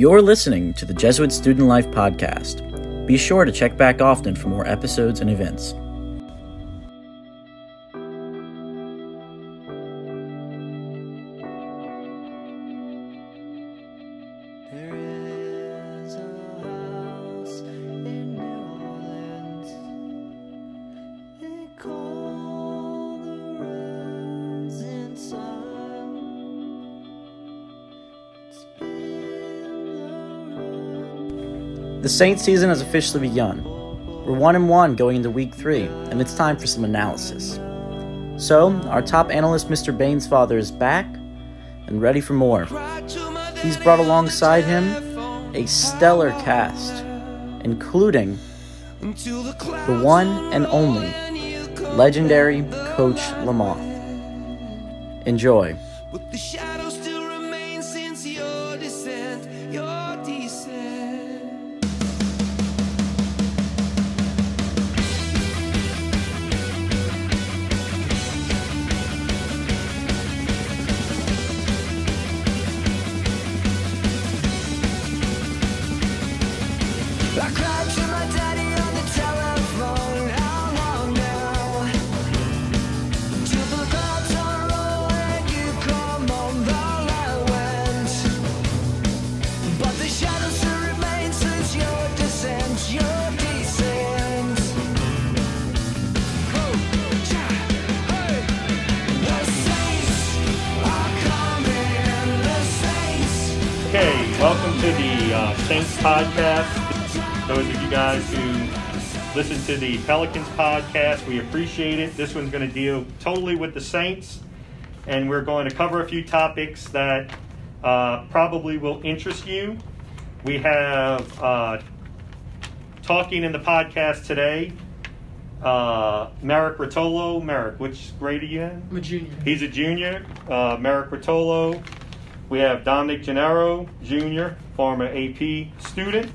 You're listening to the Jesuit Student Life Podcast. Be sure to check back often for more episodes and events. The Saints season has officially begun. We're one and one going into week three, and it's time for some analysis. So, our top analyst, Mr. Bainesfather, is back and ready for more. He's brought alongside him a stellar cast, including the one and only legendary Coach Lamoth. Enjoy. Saints podcast. Those of you guys who listen to the Pelicans podcast, we appreciate it. This one's going to deal totally with the Saints, and we're going to cover a few topics that uh, probably will interest you. We have uh, talking in the podcast today. Uh, Merrick Rotolo. Merrick, which grade are you in? I'm a junior. He's a junior. Uh, Merrick Rotolo. We have Dominic Gennaro, junior, former AP student,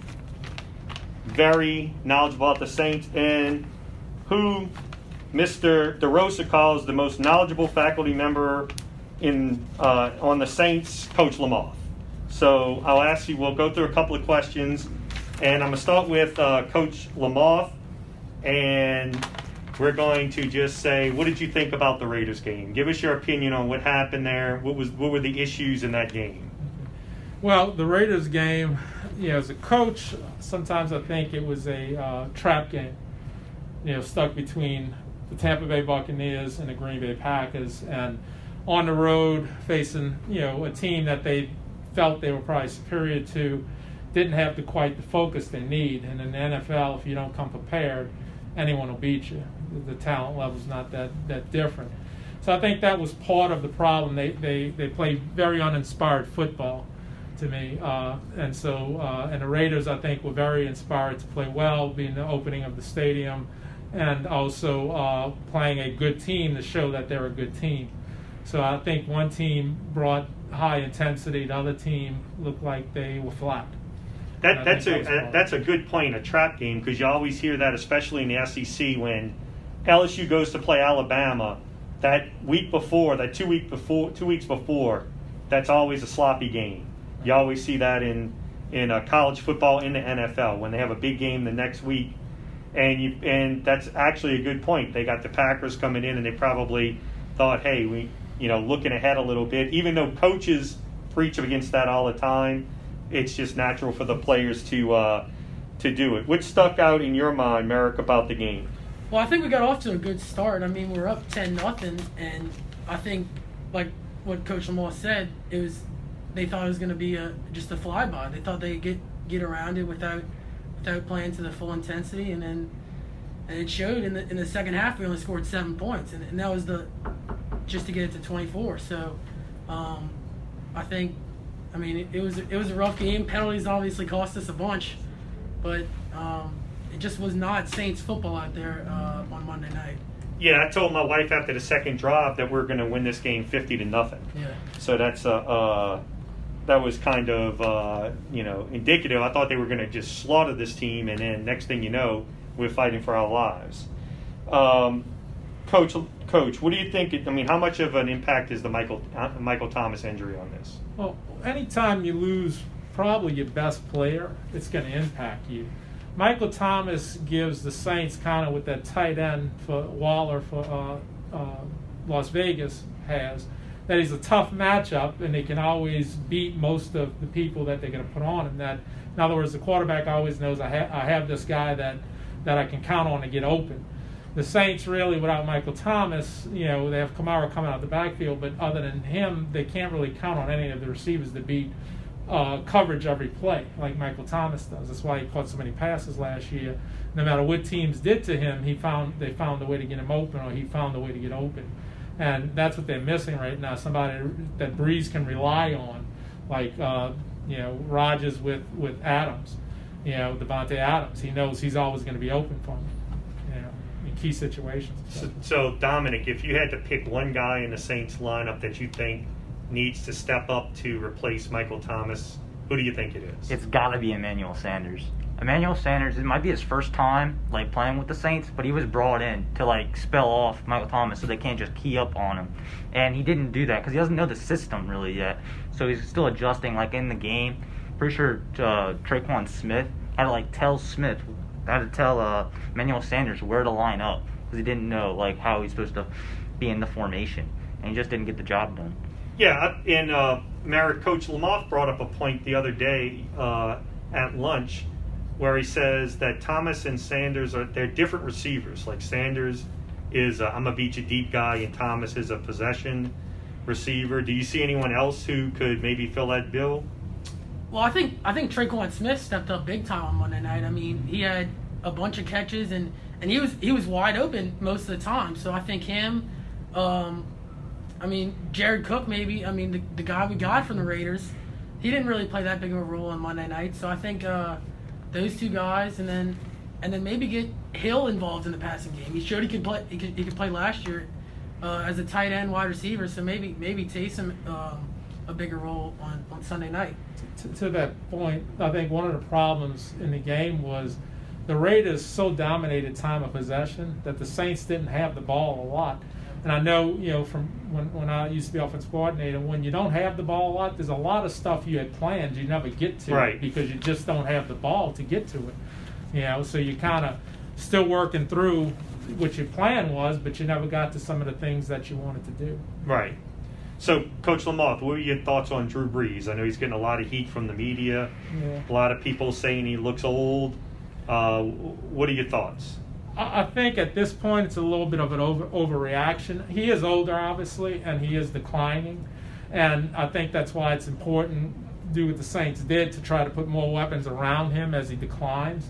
very knowledgeable about the Saints, and who Mr. DeRosa calls the most knowledgeable faculty member in uh, on the Saints, Coach Lamoth. So I'll ask you. We'll go through a couple of questions, and I'm gonna start with uh, Coach Lamoth, and we're going to just say, what did you think about the Raiders game? Give us your opinion on what happened there. What was what were the issues in that game? Well, the Raiders game, you know, as a coach, sometimes I think it was a uh, trap game. You know, stuck between the Tampa Bay Buccaneers and the Green Bay Packers, and on the road facing you know a team that they felt they were probably superior to, didn't have the quite the focus they need. And in the NFL, if you don't come prepared, anyone will beat you. The, talent level's not that that different. So I think that was part of the problem. They they they played very uninspired football to me. Uh, and so, uh, and the Raiders, I think, were very inspired to play well, being the opening of the stadium, and also uh, playing a good team to show that they're a good team. So I think one team brought high intensity, the other team looked like they were flat. That, that's a that uh, that's a good point, a trap game, because you always hear that, especially in the SEC, when LSU goes to play Alabama. That week before, that two week before, two weeks before, that's always a sloppy game. You always see that in in uh, college football, in the NFL, when they have a big game the next week, and you and that's actually a good point. They got the Packers coming in, and they probably thought, hey, we you know looking ahead a little bit, even though coaches preach against that all the time it's just natural for the players to uh, to do it. What stuck out in your mind, Merrick, about the game? Well, I think we got off to a good start. I mean, we're up ten nothing, and I think, like what Coach Lamar said, it was they thought it was going to be a just a flyby. They thought they'd get get around it without without playing to the full intensity, and then and it showed in the in the second half. We only scored seven points, and, and that was the just to get it to twenty four. So, um, I think, I mean, it, it was it was a rough game. Penalties obviously cost us a bunch, but um, it just was not Saints football out there uh, on Monday night. Yeah, I told my wife after the second drive that we're going to win this game fifty to nothing. Yeah. So that's uh, uh that was kind of uh, you know indicative. I thought they were going to just slaughter this team, and then next thing you know, we're fighting for our lives. Um, Coach, Coach, what do you think? I mean, how much of an impact is the Michael uh, Michael Thomas injury on this? Well, anytime you lose probably your best player, it's going to impact you. Michael Thomas gives the Saints kind of with that tight end for Waller for uh, uh, Las Vegas has that he's a tough matchup and they can always beat most of the people that they're going to put on him. That in other words, the quarterback always knows I, ha- I have this guy that that I can count on to get open. The Saints really, without Michael Thomas, you know, they have Kamara coming out the backfield, but other than him, they can't really count on any of the receivers to beat uh, coverage every play like Michael Thomas does. That's why he caught so many passes last year. No matter what teams did to him, he found they found a way to get him open, or he found a way to get open, and that's what they're missing right now. Somebody that Brees can rely on, like uh, you know Rodgers with with Adams, you know Davante Adams. He knows he's always going to be open for him, in key situations. So, so, Dominic, if you had to pick one guy in the Saints lineup that you think needs to step up to replace Michael Thomas, who do you think it is? It's got to be Emmanuel Sanders. Emmanuel Sanders, it might be his first time like playing with the Saints, but he was brought in to like spell off Michael Thomas so they can't just key up on him. And he didn't do that because he doesn't know the system really yet. So he's still adjusting like in the game. Pretty sure uh, Tre'Quan Smith had to like tell Smith, had to tell uh, Emmanuel Sanders where to line up because he didn't know like how he's supposed to be in the formation, and he just didn't get the job done. Yeah, and uh, Coach Lamoth brought up a point the other day uh, at lunch where he says that Thomas and Sanders are they're different receivers. Like Sanders is a, I'm gonna beat you deep guy, and Thomas is a possession receiver. Do you see anyone else who could maybe fill that bill? Well, I think I think Tre'Quan Smith stepped up big time on Monday night. I mean, he had a bunch of catches and and he was he was wide open most of the time. So I think him, um, I mean Jared Cook maybe. I mean the the guy we got from the Raiders, he didn't really play that big of a role on Monday night. So I think uh, those two guys and then and then maybe get Hill involved in the passing game. He showed he could play. He could, he could play last year uh, as a tight end wide receiver. So maybe maybe Taysom um, a bigger role on, on Sunday night. To, to that point, I think one of the problems in the game was the Raiders so dominated time of possession that the Saints didn't have the ball a lot. And I know, you know, from when, when I used to be offensive coordinator, when you don't have the ball a lot, there's a lot of stuff you had planned you never get to Right. because you just don't have the ball to get to it. You know, so you kind of still working through what your plan was, but you never got to some of the things that you wanted to do. Right. So, Coach Lamoth, what are your thoughts on Drew Brees? I know he's getting a lot of heat from the media. Yeah. A lot of people saying he looks old. Uh, what are your thoughts? I I think at this point it's a little bit of an over overreaction. He is older, obviously, and he is declining, and I think that's why it's important to do what the Saints did to try to put more weapons around him as he declines.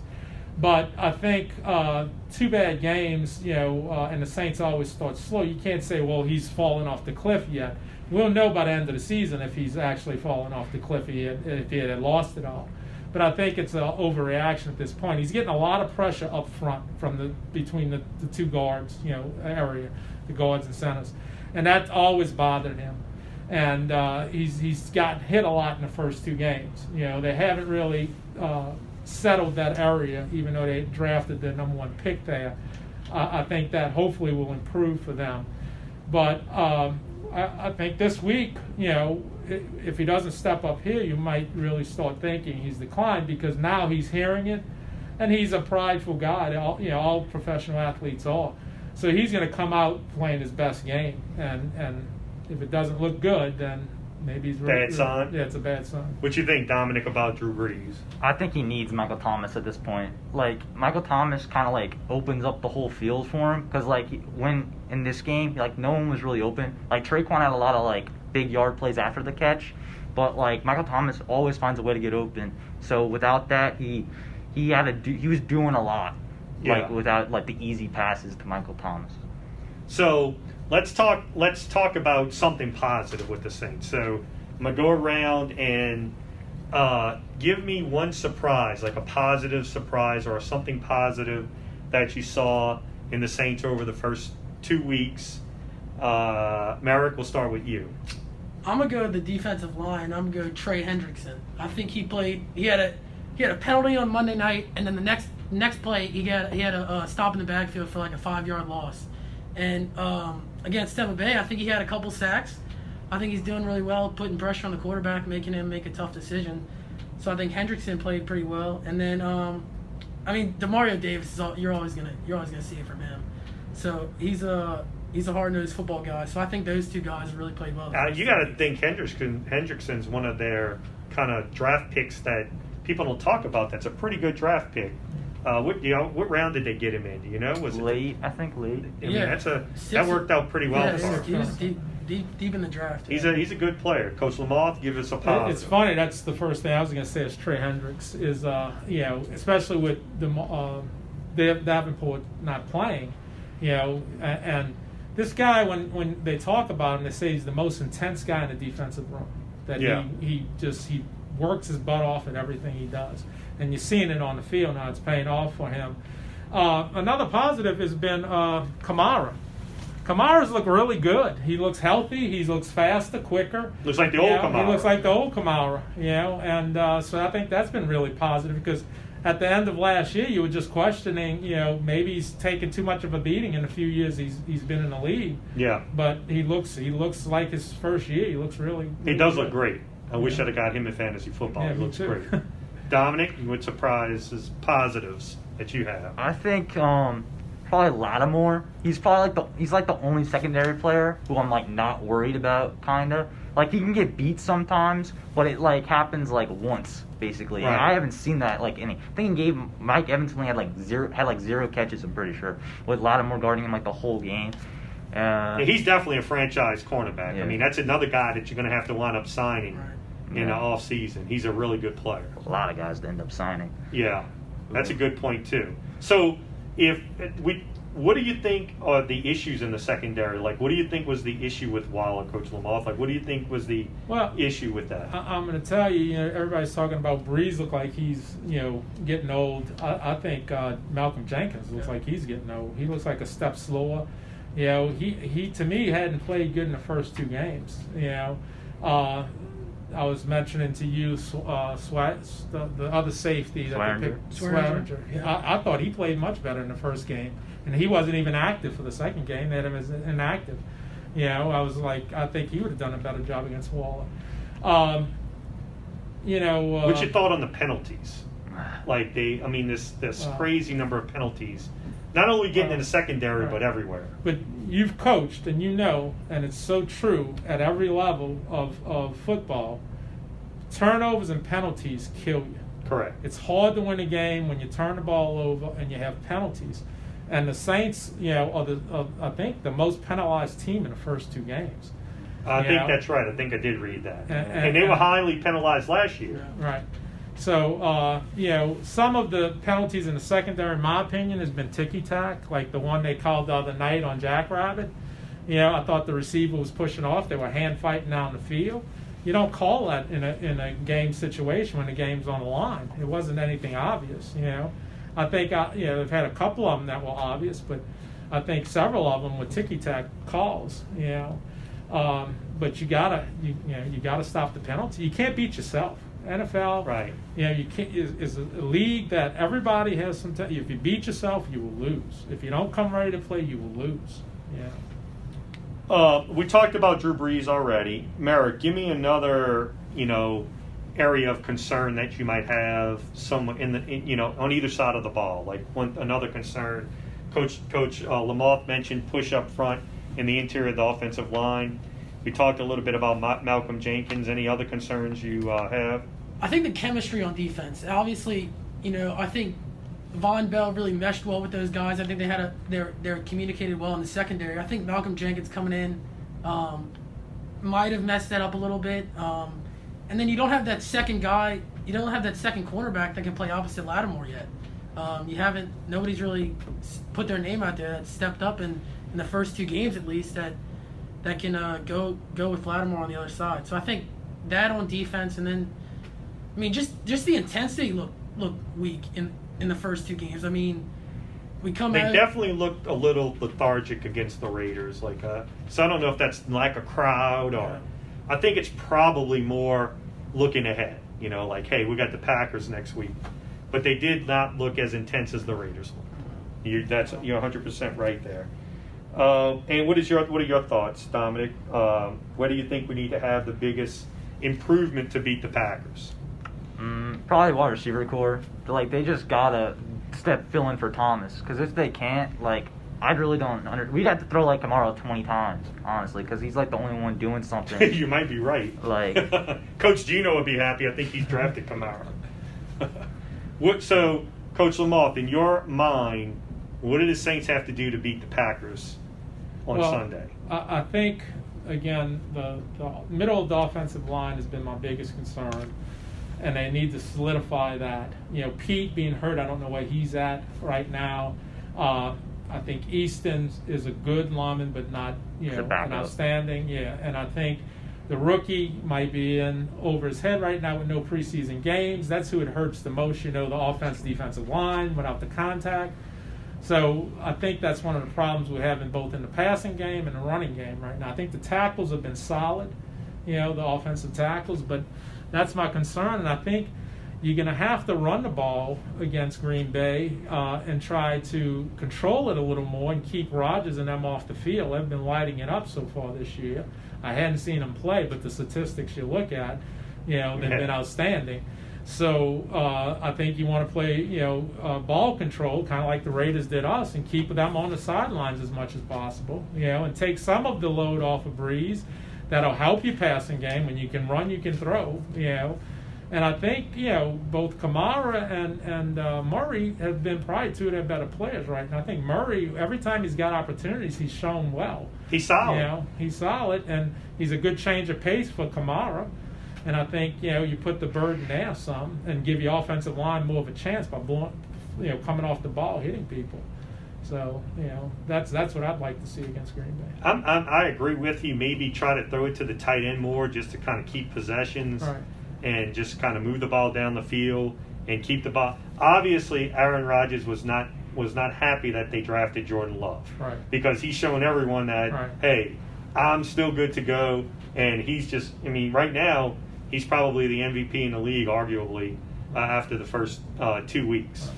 But I think uh, two bad games, you know, uh, and the Saints always start slow. You can't say, well, he's fallen off the cliff yet. We'll know by the end of the season if he's actually fallen off the cliff, if he had, lost it all. But I think it's an overreaction at this point. He's getting a lot of pressure up front from the between the, the two guards, you know, area, the guards and centers, and that always bothered him. And uh, he's he's gotten hit a lot in the first two games. You know, they haven't really uh, settled that area, even though they drafted the number one pick there. I I think that hopefully will improve for them. But um, I, I think this week, you know, if he doesn't step up here, you might really start thinking he's declined because now he's hearing it, and he's a prideful guy. All, you know, all professional athletes are. So he's going to come out playing his best game, and and if it doesn't look good, then maybe he's right. Bad sign? Yeah, it's a bad sign. What you think, Dominic, about Drew Brees? I think he needs Michael Thomas at this point. Like Michael Thomas kind of like opens up the whole field for him because like when in this game, like no one was really open. Like Tre'Quan had a lot of like big yard plays after the catch, but like Michael Thomas always finds a way to get open. So without that, he he had a do he was doing a lot. Yeah. Like without like the easy passes to Michael Thomas. So let's talk. Let's talk about something positive with the Saints. So I'm gonna go around and uh, give me one surprise, like a positive surprise or something positive that you saw in the Saints over the first two weeks. Uh, Merrick, we'll start with you. I'm gonna go to the defensive line. I'm gonna go Trey Hendrickson. I think he played. He had a he had a penalty on Monday night, and then the next next play he got he had a uh, stop in the backfield for like a five yard loss. And um, against Tampa Bay, I think he had a couple sacks. I think he's doing really well, putting pressure on the quarterback, making him make a tough decision. So I think Hendrickson played pretty well, and then um, I mean Demario Davis is all, you're always gonna you're always gonna see it from him. So he's a he's a hard nosed football guy. So I think those two guys really played well. Uh, you got to think Hendrickson, Hendrickson's one of their kind of draft picks that people don't talk about. That's a pretty good draft pick. Uh, what you know, what round did they get him in? Do you know? Was it? Late, I think late. I mean, Yeah. that's a that worked out pretty well. Yeah, for he was, him. he was deep, deep deep in the draft. He's yeah. a he's a good player. Coach Lamoth, give us a It- positive. It's funny. That's the first thing I was going to say. Is Trey Hendricks is uh you know especially with the uh, Dav- Davenport not playing, you know, and this guy when when they talk about him, they say he's the most intense guy in the defensive room. That Yeah. he he just he works his butt off at everything he does, and you're seeing it on the field now. It's paying off for him. Uh, another positive has been uh, Kamara. Kamara's look really good. He looks healthy. He looks faster, quicker. Looks like the old know, Kamara. He looks like the old Kamara, you know, and uh, so I think that's been really positive because at the end of last year, you were just questioning, you know, maybe he's taken too much of a beating in a few years he's he's been in the league, yeah, but he looks he looks like his first year. He looks really. he does good. look great. I wish I'd have got him in fantasy football. Yeah, he looks too. great. Dominic, what surprises positives that you have? I think um, probably Lattimore. He's probably like the he's like the only secondary player who I'm like not worried about. Kinda like he can get beat sometimes, but it like happens like once basically. And Right. I haven't seen that like any. I think he gave Mike Evans only had like zero had like zero catches. I'm pretty sure with Lattimore guarding him like the whole game. Uh, Yeah, he's definitely a franchise cornerback. I mean, that's another guy that you're going to have to wind up signing Right. In Yeah. the off season. He's a really good player. a lot of guys to end up signing. Yeah, that's a good point too. So, if we, what do you think are the issues in the secondary? Like, what do you think was the issue with Waller, Coach Lamoth? Like, what do you think was the Well, issue with that? I, I'm going to tell you, you know, everybody's talking about Brees look like he's, you know, getting old. I, I think uh, Malcolm Jenkins looks like he's getting old. He looks like a step slower. You know, he, he to me hadn't played good in the first two games. You know, uh, I was mentioning to you uh, Swat, the, the other safety that they Swearinger. picked, Swearinger. Swearinger. I, I thought he played much better in the first game, and he wasn't even active for the second game. They had him as inactive. You know, I was like, I think he would have done a better job against Waller. Um, you know, uh, What's your thought on the penalties? Like they, I mean, this this Well- crazy number of penalties, not only getting in the uh, secondary Right. but everywhere. But you've coached and you know, and it's so true at every level of, of football. Turnovers and penalties kill you. Correct. It's hard to win a game when you turn the ball over and you have penalties. And the Saints, you know, are the are, I think the most penalized team in the first two games. I think Yeah. that's right. I think I did read that. And- And, and- they were highly penalized last year. Right. So, uh, you know, some of the penalties in the secondary, in my opinion, has been ticky tack, like the one they called the other night on Jackrabbit. You know, I thought the receiver was pushing off. They were hand fighting down the field. You don't call that in a in a game situation when the game's on the line. It wasn't anything obvious. You know, I think I, you know they've had a couple of them that were obvious, but I think several of them were ticky tack calls. You know, um, but you gotta you, you know you gotta stop the penalty. You can't beat yourself. NFL, Right. You know, you can't is, is a league that everybody has some. T- if you beat yourself, you will lose. If you don't come ready to play, you will lose. Yeah. Uh, we talked about Drew Brees already. Merrick, give me another, you know, area of concern that you might have some in the, in, you know, on either side of the ball. Like one another concern. Coach Coach uh, Lamoth mentioned push up front in the interior of the offensive line. We talked a little bit about Ma- Malcolm Jenkins. Any other concerns you uh, have? I think the chemistry on defense. Obviously, you know, I think Vonn Bell really meshed well with those guys. I think they had a they're they're communicated well in the secondary. I think Malcolm Jenkins coming in um, might have messed that up a little bit. Um, and then you don't have that second guy. You don't have that second cornerback that can play opposite Lattimore yet. Um, you haven't. Nobody's really put their name out there that stepped up in, in the first two games at least that that can uh, go go with Lattimore on the other side. So I think that on defense, and then I mean just just the intensity looked looked weak in in the first two games. I mean, we come They definitely looked a little lethargic against the Raiders. Like, uh, so I don't know if that's lack of crowd or. I think it's probably more looking ahead. You know, like, hey, we got the Packers next week, but they did not look as intense as the Raiders look. You, that's you're 100 percent right there. Uh, and what is your what are your thoughts, Dominic? Um, where do you think we need to have the biggest improvement to beat the Packers? Mm, probably wide receiver corps. Like they just gotta step fill in for Thomas because if they can't, like I really don't under. We'd have to throw like Kamara twenty times, honestly, because he's like the only one doing something. you might be right. Like- Coach Gino would be happy. I think he's drafted Kamara. what? So, Coach Lamoth, in your mind, what do the Saints have to do to beat the Packers on Well, Sunday? I, I think again the, the middle of the offensive line has been my biggest concern, and they need to solidify that. You know, Peat being hurt, I don't know where he's at right now. Uh, I think Easton is a good lineman, but not you know an outstanding. Yeah, and I think the rookie might be in over his head right now with no preseason games. That's who it hurts the most. You know, the offense defensive line without the contact. So I think that's one of the problems we're having both in the passing game and the running game right now. I think the tackles have been solid, you know, the offensive tackles, but that's my concern. And I think you're going to have to run the ball against Green Bay uh, and try to control it a little more and keep Rodgers and them off the field. They've been lighting it up so far this year. I hadn't seen them play, but the statistics you look at, you know, they've been outstanding. So uh, I think you want to play, you know, uh, ball control, kind of like the Raiders did us, and keep them on the sidelines as much as possible, you know, and take some of the load off of Brees. That'll help you passing game. When you can run, you can throw, you know. And I think, you know, both Kamara and and uh, Murray have been probably two of their better players right now. I think Murray, every time he's got opportunities, he's shown well. He's solid. You know, he's solid, and he's a good change of pace for Kamara. And I think you know you put the burden there some and give your offensive line more of a chance by blowing, you know, coming off the ball, hitting people. So you know that's that's what I'd like to see against Green Bay. I'm, I'm, I agree with you. Maybe try to throw it to the tight end more just to kind of keep possessions Right. and just kind of move the ball down the field and keep the ball. Obviously, Aaron Rodgers was not was not happy that they drafted Jordan Love Right. because he's showing everyone that Right. hey, I'm still good to go, and he's just. I mean, right now he's probably the MVP in the league, arguably uh, after the first uh, two weeks.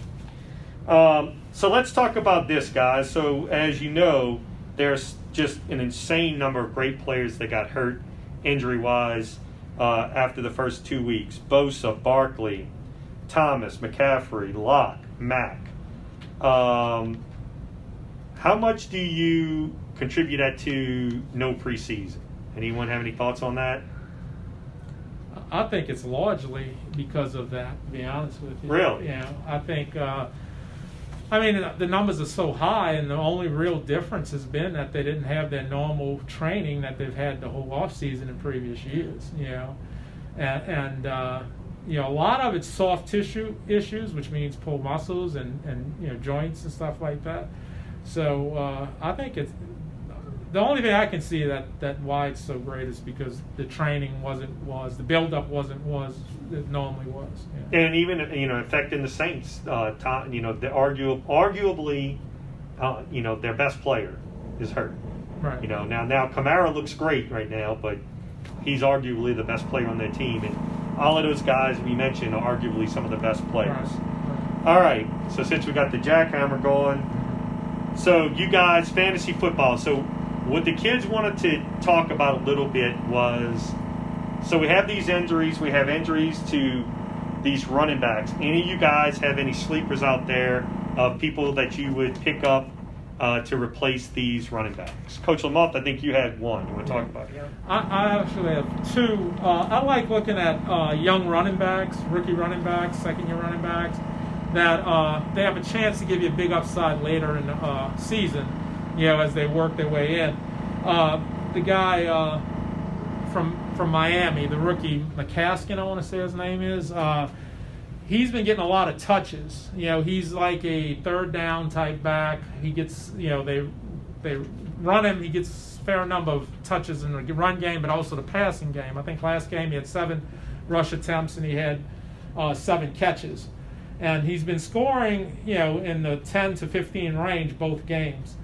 Um, so let's talk about this, guys. So as you know, there's just an insane number of great players that got hurt injury wise uh, after the first two weeks. Bosa, Barkley, Thomas, McCaffrey, Lock, Mack. Um, how much do you contribute that to no preseason? Anyone have any thoughts on that? I think it's largely because of that. To be honest with you, Really? Yeah, I think. Uh, I mean, the numbers are so high, and the only real difference has been that they didn't have their normal training that they've had the whole off season in previous years. You know, and, and uh, you know a lot of it's soft tissue issues, which means pulled muscles and and you know joints and stuff like that. So uh, I think it's the only thing I can see that, that why it's so great is because the training wasn't was the build up wasn't was it normally was. Yeah. and even you know affecting the Saints. Uh, Tom, you know, the argu- arguably, uh, you know, their best player is hurt. Right. You know, now now Kamara looks great right now, but he's arguably the best player on their team, and all of those guys we mentioned are arguably some of the best players. right. All right, so since we got the jackhammer going, so you guys fantasy football. So what the kids wanted to talk about a little bit was, so we have these injuries. We have injuries to these running backs. Any of you guys have any sleepers out there of people that you would pick up uh, to replace these running backs? Coach Lamont, I think you had one. You want to talk about it? I, I actually have two. Uh, I like looking at uh, young running backs, rookie running backs, second year running backs, that uh, they have a chance to give you a big upside later in the uh, season, you know, as they work their way in. Uh, the guy uh, from from Miami, the rookie McCaskill, I want to say his name is. Uh, he's been getting a lot of touches. You know, he's like a third down type back. He gets, you know, they they run him. He gets a fair number of touches in the run game, but also the passing game. I think last game he had seven rush attempts and he had uh, seven catches, and he's been scoring, you know, in the 10 to 15 range both games.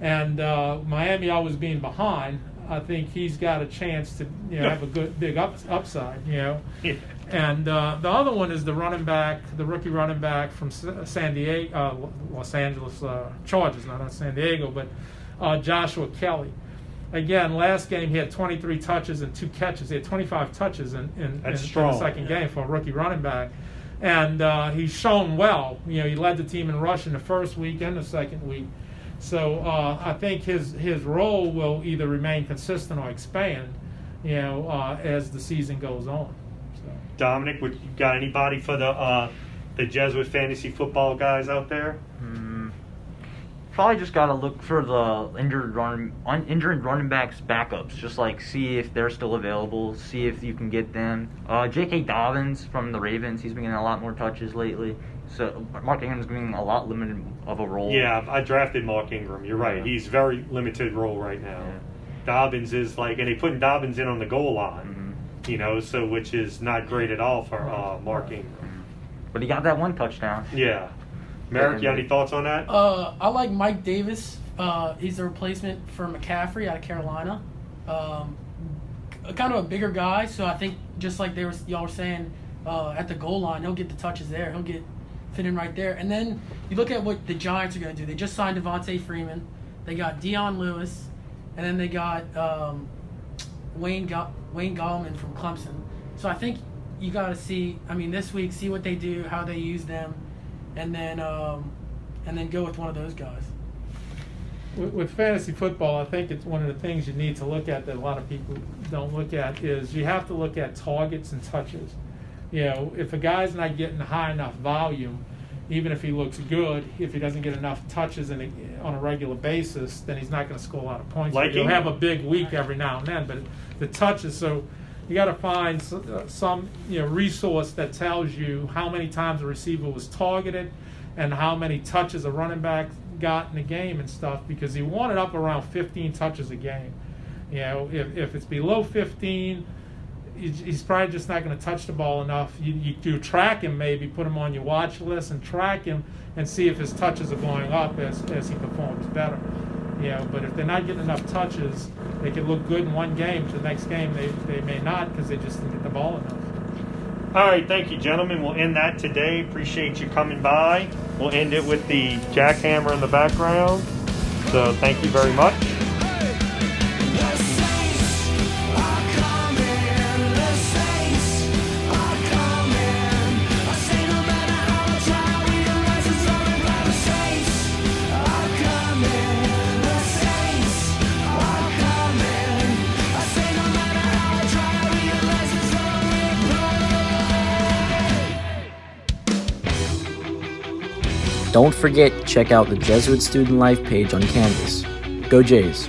And uh, Miami always being behind, I think he's got a chance to, you know, have a good big up, upside. You know. Yeah. And uh, the other one is the running back, the rookie running back from San Diego, uh, Los Angeles uh, Chargers, not not San Diego, but uh, Joshua Kelley. again, last game he had 23 touches and two catches. He had 25 touches in, in, in, That's in the second game for a rookie running back. And uh, he's shown well. You know, he led the team in rushing the first week and the second week. So uh, I think his his role will either remain consistent or expand. You know, uh, as the season goes on. So. Dominic, would you got anybody for the uh, the Jesuit fantasy football guys out there? Hmm. Probably just got to look for the injured run, un, injured running backs backups. Just like see if they're still available. See if you can get them. Uh, J.K. Dobbins from the Ravens. He's been getting a lot more touches lately. So Mark Ingram's getting a lot limited of a role. Yeah, I drafted Mark Ingram. You're right. Yeah. He's very limited role right now. Yeah. Dobbins is like, and they putting Dobbins in on the goal line. Mhm. You know, so which is not great at all for uh, Mark Ingram. But he got that one touchdown. Yeah. Merrick, you have any thoughts on that? Uh, I like Mike Davis. Uh, he's the replacement for McCaffrey out of Carolina. Um, kind of a bigger guy, so I think just like they were y'all were saying uh, at the goal line, he'll get the touches there. He'll get fit in right there. And then you look at what the Giants are going to do. They just signed Devonta Freeman. They got Dion Lewis, and then they got um, Wayne Ga- Wayne Gallman from Clemson. So I think you got to see. I mean, this week, see what they do, how they use them, and then um, and then go with one of those guys. with, with fantasy football, I think it's one of the things you need to look at that a lot of people don't look at is you have to look at targets and touches. You know, if a guy's not getting high enough volume, even if he looks good, if he doesn't get enough touches in a, on a regular basis, then he's not going to score a lot of points. Like He'll have a big week every now and then, but the touches. So you got to find uh, some you know resource that tells you how many times a receiver was targeted and how many touches a running back got in the game and stuff because he wanted up around 15 touches a game. You know, if, if it's below 15, he's probably just not going to touch the ball enough. You, you do track him, maybe put him on your watch list and track him and see if his touches are going up as, as he performs better. You know, but if they're not getting enough touches, they can look good in one game. The next game, they, they may not because they just didn't get the ball enough. All right, thank you, gentlemen. We'll end that today. Appreciate you coming by. We'll end it with the jackhammer in the background. So thank you very much. Don't forget, to check out the Jesuit Student Life page on Canvas. Go Jays!